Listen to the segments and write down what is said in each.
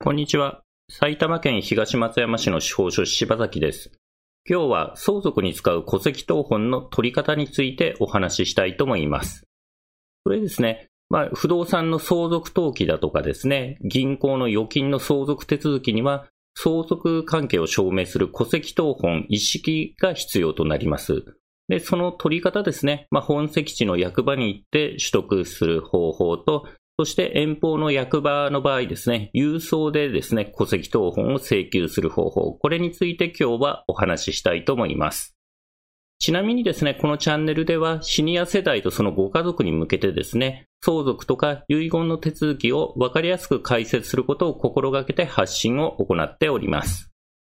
こんにちは。埼玉県東松山市の司法書士柴崎です。今日は相続に使う戸籍謄本の取り方についてお話ししたいと思います。これですね、まあ、不動産の相続登記だとかですね、銀行の預金の相続手続きには、相続関係を証明する戸籍謄本一式が必要となります。で、その取り方ですね、まあ、本籍地の役場に行って取得する方法と、そして遠方の役場の場合ですね、郵送でですね、戸籍謄本を請求する方法、これについて今日はお話ししたいと思います。ちなみにですね、このチャンネルではシニア世代とそのご家族に向けてですね、相続とか遺言の手続きを分かりやすく解説することを心がけて発信を行っております。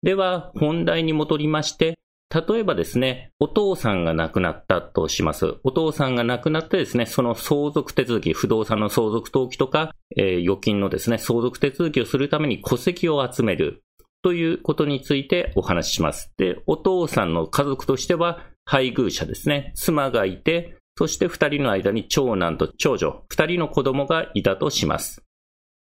では、本題に戻りまして、例えばですね、お父さんが亡くなったとします。お父さんが亡くなってですね、その相続手続き、不動産の相続登記とか、えー、預金のですね、相続手続きをするために戸籍を集めるということについてお話しします。で、お父さんの家族としては、配偶者ですね、妻がいて、そして二人の間に長男と長女、二人の子供がいたとします。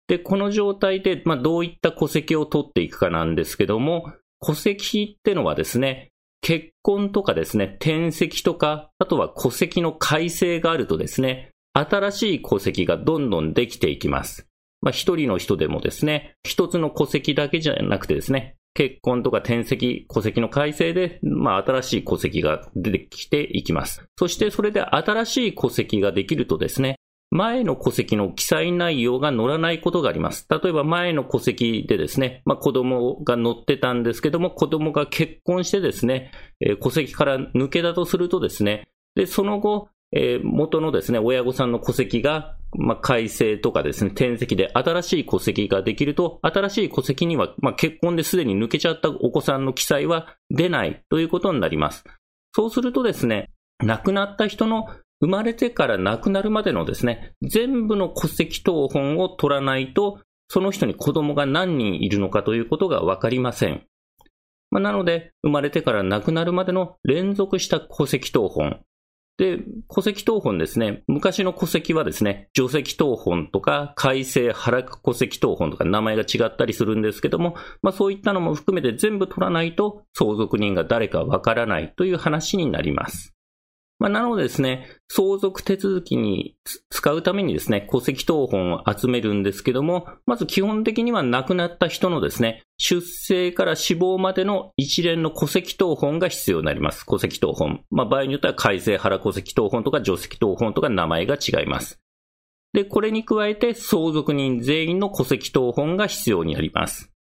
で、この状態で、まあ、どういった戸籍を取っていくかなんですけども、戸籍ってのはですね、結婚とかですね、転籍とか、あとは戸籍の改正があるとですね、新しい戸籍がどんどんできていきます。まあ、一人の人でもですね、一つの戸籍だけじゃなくてですね、結婚とか転籍、戸籍の改正で、まあ、新しい戸籍が出てきていきます。そしてそれで新しい戸籍ができるとですね、前の戸籍の記載内容が載らないことがあります。例えば前の戸籍でですね、まあ、子供が載ってたんですけども、子供が結婚してですね、え、戸籍から抜けたとするとですね、で、その後、えー、元のですね、親御さんの戸籍が、まあ、改正とかですね、転籍で新しい戸籍ができると、新しい戸籍には、まあ、結婚ですでに抜けちゃったお子さんの記載は出ないということになります。そうするとですね、亡くなった人の生まれてから亡くなるまでのですね、全部の戸籍謄本を取らないと、その人に子供が何人いるのかということがわかりません。まあ、なので、生まれてから亡くなるまでの連続した戸籍謄本。で、戸籍謄本ですね。昔の戸籍はですね、除籍謄本とか、改正腹戸籍謄本とか名前が違ったりするんですけども、まあそういったのも含めて全部取らないと相続人が誰かわからないという話になります。まあ、なのでですね、相続手続きに使うためにですね、戸籍謄本を集めるんですけども、まず基本的には亡くなった人のですね、出生から死亡までの一連の戸籍謄本が必要になります。戸籍謄本。まあ、場合によっては改正原戸籍謄本とか除籍謄本とか名前が違います。で、これに加えて相続人全員の戸籍謄本が必要になります。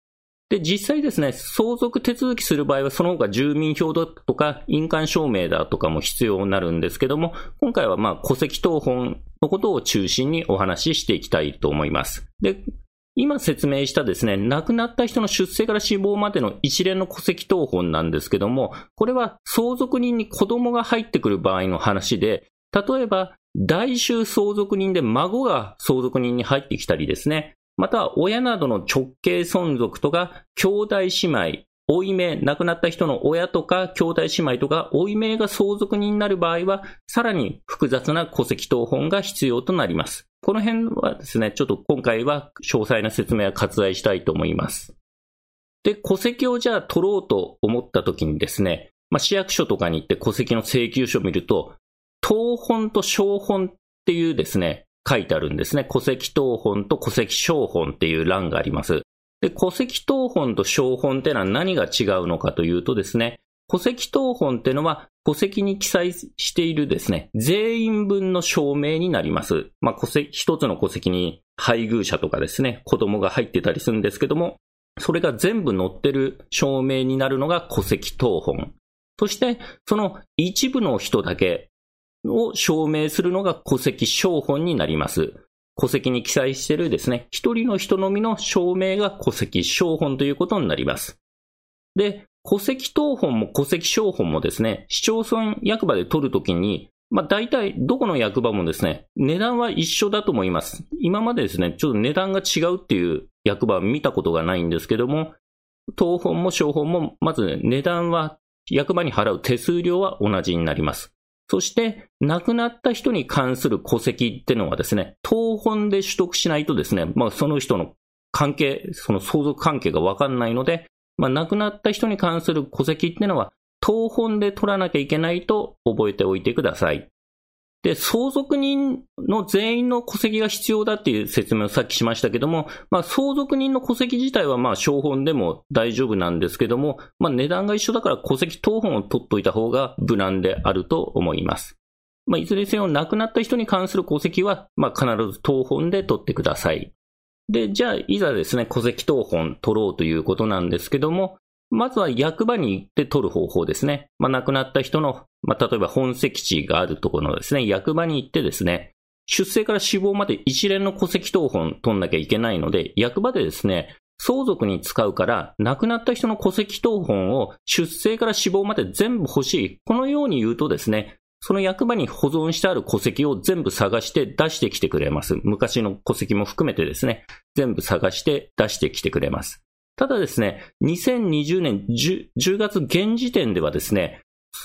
で、実際ですね、相続手続きする場合はその他住民票だとか印鑑証明だとかも必要になるんですけども、今回はまあ戸籍謄本のことを中心にお話ししていきたいと思います。で、今説明したですね、亡くなった人の出生から死亡までの一連の戸籍謄本なんですけども、これは相続人に子供が入ってくる場合の話で、例えば、大衆相続人で孫が相続人に入ってきたりですね、または親などの直系存続とか、兄弟姉妹、老い目、亡くなった人の親とか兄弟姉妹とか、老い目が相続人になる場合は、さらに複雑な戸籍謄本が必要となります。この辺はですね、ちょっと今回は詳細な説明は割愛したいと思います。で、戸籍をじゃあ取ろうと思った時にですね、まあ、市役所とかに行って戸籍の請求書を見ると、当本と小本っていうですね、書いてあるんですね。戸籍謄本と戸籍小本っていう欄があります。で、戸籍謄本と小本ってのは何が違うのかというとですね、戸籍謄本ってのは戸籍に記載しているですね、全員分の証明になります。まあ、戸籍、一つの戸籍に配偶者とかですね、子供が入ってたりするんですけども、それが全部載ってる証明になるのが戸籍謄本。そして、その一部の人だけ、を証明するのが戸籍証本になります。戸籍に記載しているですね、一人の人のみの証明が戸籍証本ということになります。で、戸籍謄本も戸籍証本もですね、市町村役場で取るときに、まあ大体どこの役場もですね、値段は一緒だと思います。今までですね、ちょっと値段が違うっていう役場は見たことがないんですけども、当本も証本も、まず値段は役場に払う手数料は同じになります。そして、亡くなった人に関する戸籍ってのはですね、当本で取得しないとですね、まあその人の関係、その相続関係がわかんないので、まあ、亡くなった人に関する戸籍っていうのは、当本で取らなきゃいけないと覚えておいてください。で、相続人の全員の戸籍が必要だっていう説明をさっきしましたけども、まあ、相続人の戸籍自体はまあ、小本でも大丈夫なんですけども、まあ、値段が一緒だから戸籍当本を取っといた方が無難であると思います。まあ、いずれにせよ亡くなった人に関する戸籍は、まあ、必ず当本で取ってください。で、じゃあ、いざですね、戸籍謄本取ろうということなんですけども、まずは役場に行って取る方法ですね。まあ、亡くなった人の、まあ、例えば本籍地があるところのですね、役場に行ってですね、出生から死亡まで一連の戸籍謄本取んなきゃいけないので、役場でですね、相続に使うから、亡くなった人の戸籍謄本を出生から死亡まで全部欲しい。このように言うとですね、その役場に保存してある戸籍を全部探して出してきてくれます。昔の戸籍も含めてですね、全部探して出してきてくれます。ただですね、2020年 10, 10月現時点ではですね、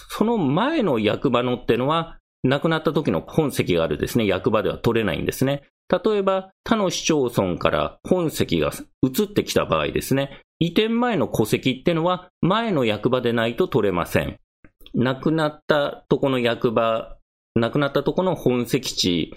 その前の役場のってのは、亡くなった時の本籍があるですね、役場では取れないんですね。例えば、他の市町村から本籍が移ってきた場合ですね、移転前の戸籍ってのは前の役場でないと取れません。亡くなったとこの役場、亡くなったとこの本籍地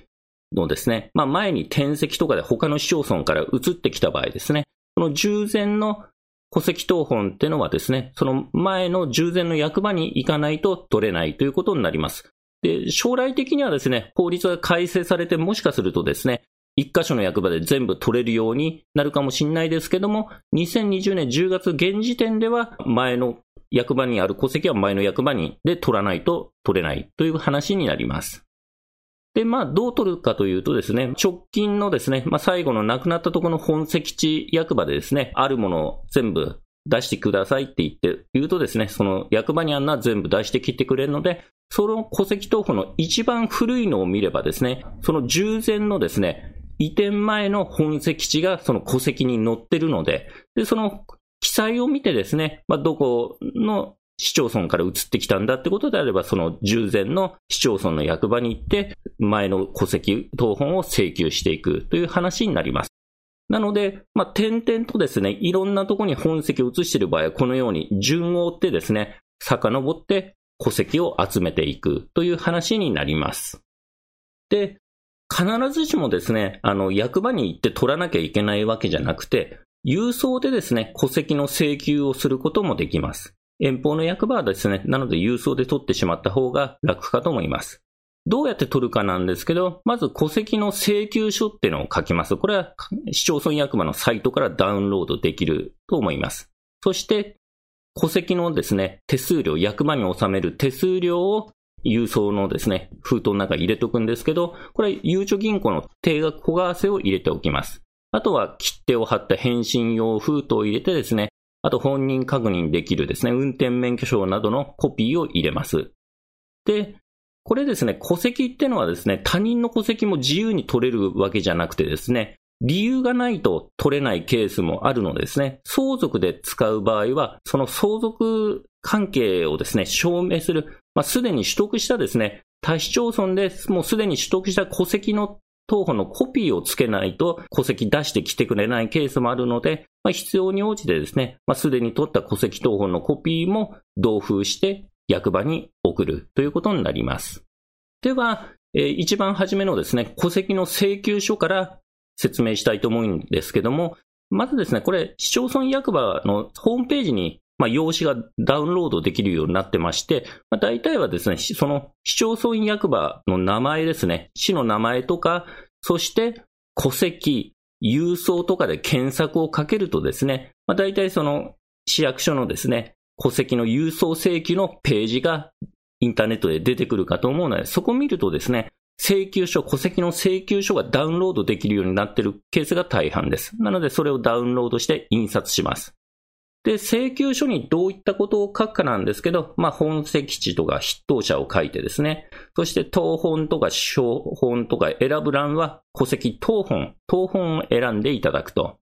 のですね、まあ前に転籍とかで他の市町村から移ってきた場合ですね、この従前の戸籍謄本っていうのはですね、その前の従前の役場に行かないと取れないということになります。で、将来的にはですね、法律が改正されてもしかするとですね、一箇所の役場で全部取れるようになるかもしれないですけども、2020年10月現時点では前の役場にある戸籍は前の役場にで取らないと取れないという話になります。で、まあ、どう取るかというとですね、直近のですね、まあ、最後の亡くなったところの本籍地役場でですね、あるものを全部出してくださいって言って、言うとですね、その役場にあんな全部出してきてくれるので、その戸籍謄本の一番古いのを見ればですね、その従前のですね、移転前の本籍地がその戸籍に載ってるので、で、その記載を見てですね、まあ、どこの市町村から移ってきたんだってことであれば、その従前の市町村の役場に行って、前の戸籍謄本を請求していくという話になります。なので、まあ、点々とですね、いろんなところに本籍を移している場合は、このように順を追ってですね、遡って戸籍を集めていくという話になります。で、必ずしもですね、あの、役場に行って取らなきゃいけないわけじゃなくて、郵送でですね、戸籍の請求をすることもできます。遠方の役場はですね、なので郵送で取ってしまった方が楽かと思います。どうやって取るかなんですけど、まず戸籍の請求書っていうのを書きます。これは市町村役場のサイトからダウンロードできると思います。そして、戸籍のですね、手数料、役場に納める手数料を郵送のですね、封筒の中に入れておくんですけど、これ、ゆうちょ銀行の定額小為替を入れておきます。あとは切手を貼った返信用封筒を入れてですね、あと本人確認できるですね、運転免許証などのコピーを入れます。で、これですね、戸籍ってのはですね、他人の戸籍も自由に取れるわけじゃなくてですね、理由がないと取れないケースもあるのですね、相続で使う場合は、その相続関係をですね、証明する、まあ、すでに取得したですね、他市町村でもうすでに取得した戸籍の当方のコピーをつけないと戸籍出してきてくれないケースもあるので、まあ、必要に応じてですね、まあ、すでに取った戸籍謄本のコピーも同封して役場に送るということになります。では、えー、一番初めのですね、戸籍の請求書から説明したいと思うんですけども、まずですね、これ、市町村役場のホームページにまあ、用紙がダウンロードできるようになってまして、まあ、大体はですね、その市町村役場の名前ですね、市の名前とか、そして戸籍、郵送とかで検索をかけるとですね、まあ、大体その市役所のですね、戸籍の郵送請求のページがインターネットで出てくるかと思うので、そこを見るとですね、請求書、戸籍の請求書がダウンロードできるようになっているケースが大半です。なので、それをダウンロードして印刷します。で、請求書にどういったことを書くかなんですけど、まあ、本籍地とか筆頭者を書いてですね、そして当本とか小本とか選ぶ欄は戸籍当本、当本を選んでいただくと。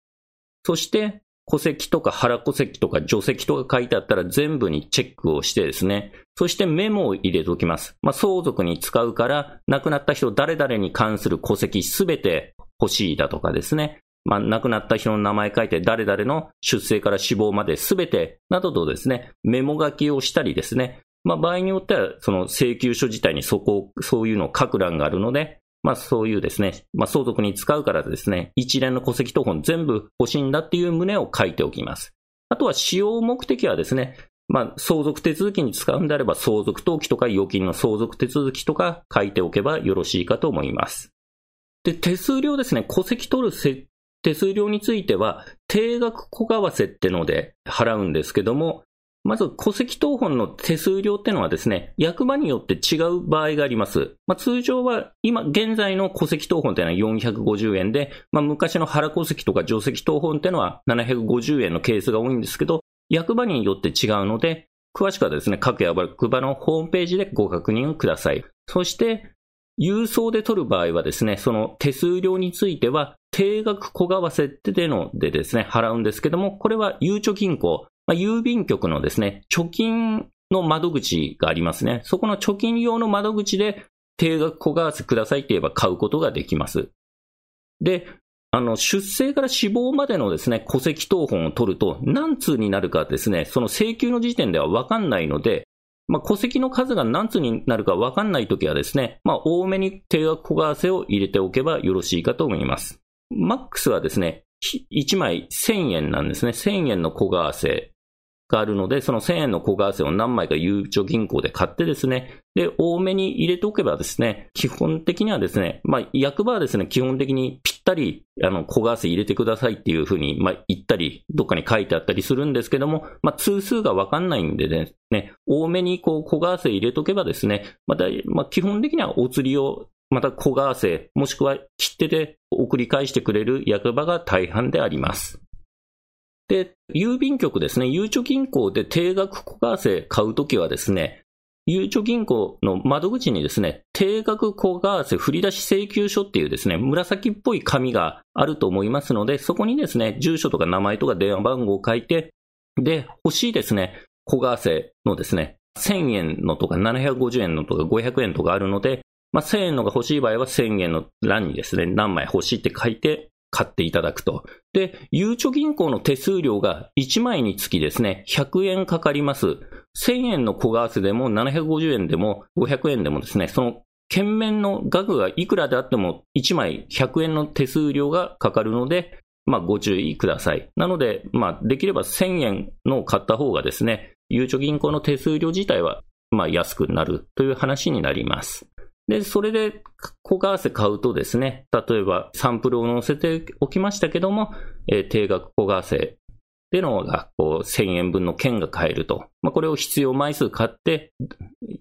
そして、戸籍とか腹戸籍とか除籍とか書いてあったら全部にチェックをしてですね、そしてメモを入れておきます。まあ、相続に使うから、亡くなった人誰々に関する戸籍すべて欲しいだとかですね、まあ、亡くなった人の名前書いて、誰々の出生から死亡まで全てなどとですね、メモ書きをしたりですね、まあ、場合によっては、その請求書自体にそこ、そういうのを書く欄があるので、まあ、そういうですね、まあ、相続に使うからですね、一連の戸籍謄本全部欲しいんだっていう旨を書いておきます。あとは使用目的はですね、まあ、相続手続きに使うんであれば、相続登記とか預金の相続手続きとか書いておけばよろしいかと思います。で、手数料ですね、戸籍取る設手数料については、定額小為替ってので払うんですけども、まず戸籍謄本の手数料ってのはですね、役場によって違う場合があります。まあ、通常は今現在の戸籍謄本っていうのは450円で、まあ、昔の原戸籍とか定石謄本ってのは750円のケースが多いんですけど、役場によって違うので、詳しくはですね、各役場のホームページでご確認ください。そして、郵送で取る場合はですね、その手数料については、定額小為替ってでのでですね、払うんですけども、これはゆうちょ銀行、まあ、郵便局のですね、貯金の窓口がありますね。そこの貯金用の窓口で定額小為替くださいって言えば買うことができます。で、あの、出生から死亡までのですね、戸籍謄本を取ると、何通になるかですね、その請求の時点ではわかんないので、まあ、戸籍の数が何通になるかわかんないときはですね、まあ、多めに定額小為替を入れておけばよろしいかと思います。マックスはですね、1枚1000円なんですね。1000円の小為替があるので、その1000円の小為替を何枚かゆうちょ銀行で買ってですね、で、多めに入れておけばですね、基本的にはですね、まあ、役場はですね、基本的にぴったり、あの、小為替入れてくださいっていうふうに、まあ、言ったり、どっかに書いてあったりするんですけども、まあ、通数がわかんないんでね、多めにこう、小為替入れとけばですね、また、まあ、基本的にはお釣りをまた小為替、もしくは切手で送り返してくれる役場が大半であります。で、郵便局ですね、ゆうちょ銀行で定額小為替買うときはですね、ゆうちょ銀行の窓口にですね、定額小為替振り出し請求書っていうですね、紫っぽい紙があると思いますので、そこにですね、住所とか名前とか電話番号を書いて、で、欲しいですね、小為替のですね、1000円のとか750円のとか500円とかあるので、まあ、1000円のが欲しい場合は1000円の欄にですね、何枚欲しいって書いて、買っていただくと。で、ゆうちょ銀行の手数料が1枚につきですね、100円かかります。1000円の小為替でも750円でも500円でもですね、その券面の額がいくらであっても1枚100円の手数料がかかるので、まあご注意ください。なので、まあできれば1000円の買った方がですね、ゆうちょ銀行の手数料自体はまあ安くなるという話になります。で、それで小為替買うとですね、例えばサンプルを載せておきましたけども、えー、定額小為替でのがこう1000円分の券が買えると。まあ、これを必要枚数買って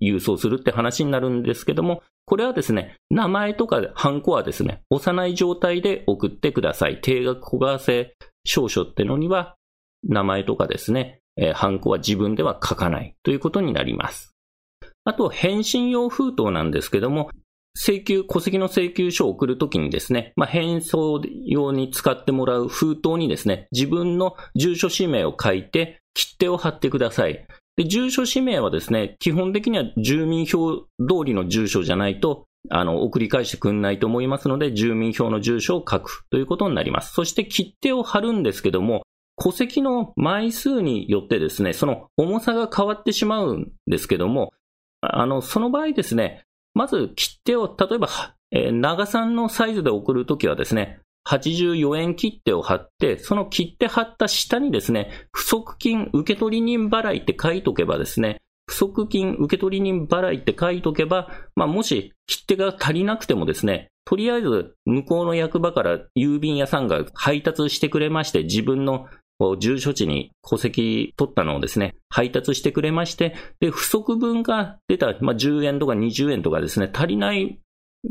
郵送するって話になるんですけども、これはですね、名前とかハンコはですね、幼い状態で送ってください。定額小為替証書ってのには、名前とかですね、ハンコは自分では書かないということになります。あと、返信用封筒なんですけども、請求、戸籍の請求書を送るときにですね、まあ、返送用に使ってもらう封筒にですね、自分の住所氏名を書いて、切手を貼ってください。で、住所氏名はですね、基本的には住民票通りの住所じゃないと、あの、送り返してくんないと思いますので、住民票の住所を書くということになります。そして切手を貼るんですけども、戸籍の枚数によってですね、その重さが変わってしまうんですけども、あの、その場合ですね、まず切手を、例えば、えー、長さんのサイズで送るときはですね、84円切手を貼って、その切手貼った下にですね、不足金受取人払いって書いとけばですね、不足金受取人払いって書いとけば、まあ、もし切手が足りなくてもですね、とりあえず向こうの役場から郵便屋さんが配達してくれまして、自分の住所地に戸籍取ったのをですね、配達してくれまして、で、不足分が出た、まあ、10円とか20円とかですね、足りない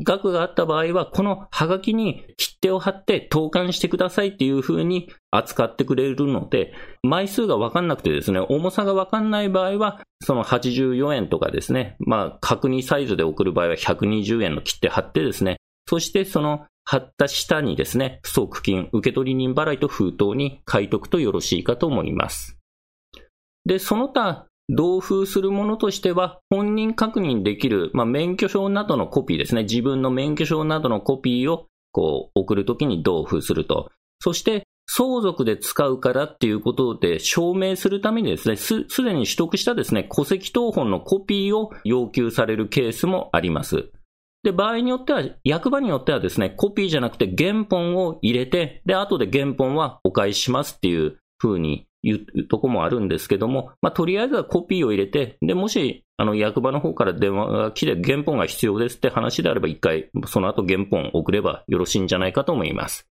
額があった場合は、このハガキに切手を貼って投函してくださいっていう風に扱ってくれるので、枚数がわかんなくてですね、重さがわかんない場合は、その84円とかですね、まあ、角煮サイズで送る場合は120円の切手貼ってですね、そしてその貼った下にですね、不足金、受取人払いと封筒に書いとくとよろしいかと思います。で、その他、同封するものとしては、本人確認できる、まあ、免許証などのコピーですね。自分の免許証などのコピーをこう送るときに同封すると。そして相続で使うからっていうことで証明するためにですね、す、すでに取得したですね、戸籍謄本のコピーを要求されるケースもあります。で、場合によっては、役場によってはですね、コピーじゃなくて原本を入れて、で、後で原本はお返ししますっていう風に言うとこもあるんですけども、まあ、とりあえずはコピーを入れて、で、もし、あの、役場の方から電話が来て原本が必要ですって話であれば、一回、その後原本送ればよろしいんじゃないかと思います。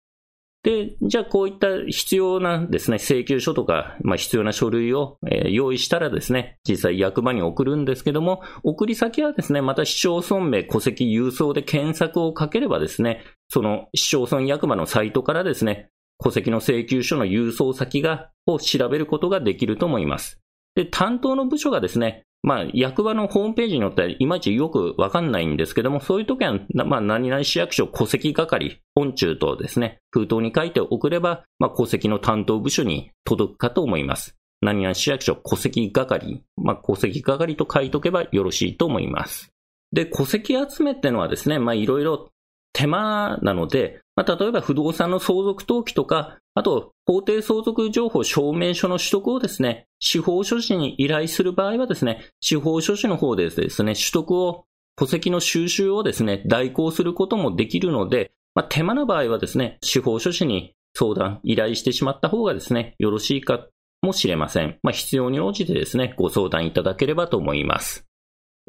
で、じゃあこういった必要なですね、請求書とか、まあ、必要な書類を、え、用意したらですね、実際役場に送るんですけども、送り先はですね、また市町村名戸籍郵送で検索をかければですね、その市町村役場のサイトからですね、戸籍の請求書の郵送先が、を調べることができると思います。で、担当の部署がですね、まあ、役場のホームページによってはいまいちよくわかんないんですけども、そういう時は、まあ、何々市役所戸籍係、本中とですね、封筒に書いて送れば、まあ、戸籍の担当部署に届くかと思います。何々市役所戸籍係、まあ、戸籍係と書いとけばよろしいと思います。で、戸籍集めってのはですね、まあ、いろいろ手間なので、まあ、例えば不動産の相続登記とか、あと、法定相続情報証明書の取得をですね、司法書士に依頼する場合はですね、司法書士の方でですね、取得を、戸籍の収集をですね、代行することもできるので、まあ、手間な場合はですね、司法書士に相談、依頼してしまった方がですね、よろしいかもしれません。まあ、必要に応じてですね、ご相談いただければと思います。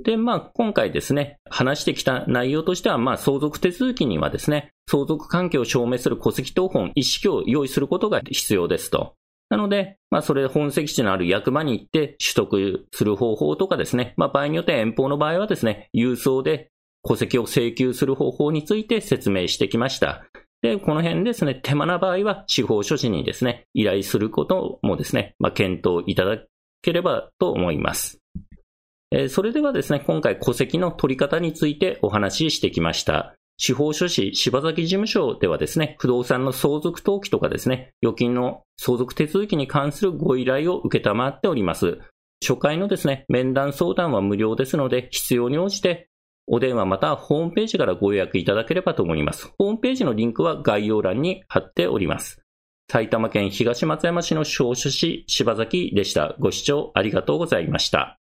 で、まあ、今回ですね、話してきた内容としては、まあ、相続手続きにはですね、相続関係を証明する戸籍謄本一式を用意することが必要ですと。なので、まあ、それ本籍地のある役場に行って取得する方法とかですね、まあ、場合によって遠方の場合はですね、郵送で戸籍を請求する方法について説明してきました。で、この辺ですね、手間な場合は司法書士にですね、依頼することもですね、まあ、検討いただければと思います。えそれではですね、今回戸籍の取り方についてお話ししてきました。司法書士柴崎事務所ではですね、不動産の相続登記とかですね、預金の相続手続きに関するご依頼を受けたまっております。初回のですね、面談相談は無料ですので、必要に応じてお電話またはホームページからご予約いただければと思います。ホームページのリンクは概要欄に貼っております。埼玉県東松山市の司法書士柴崎でした。ご視聴ありがとうございました。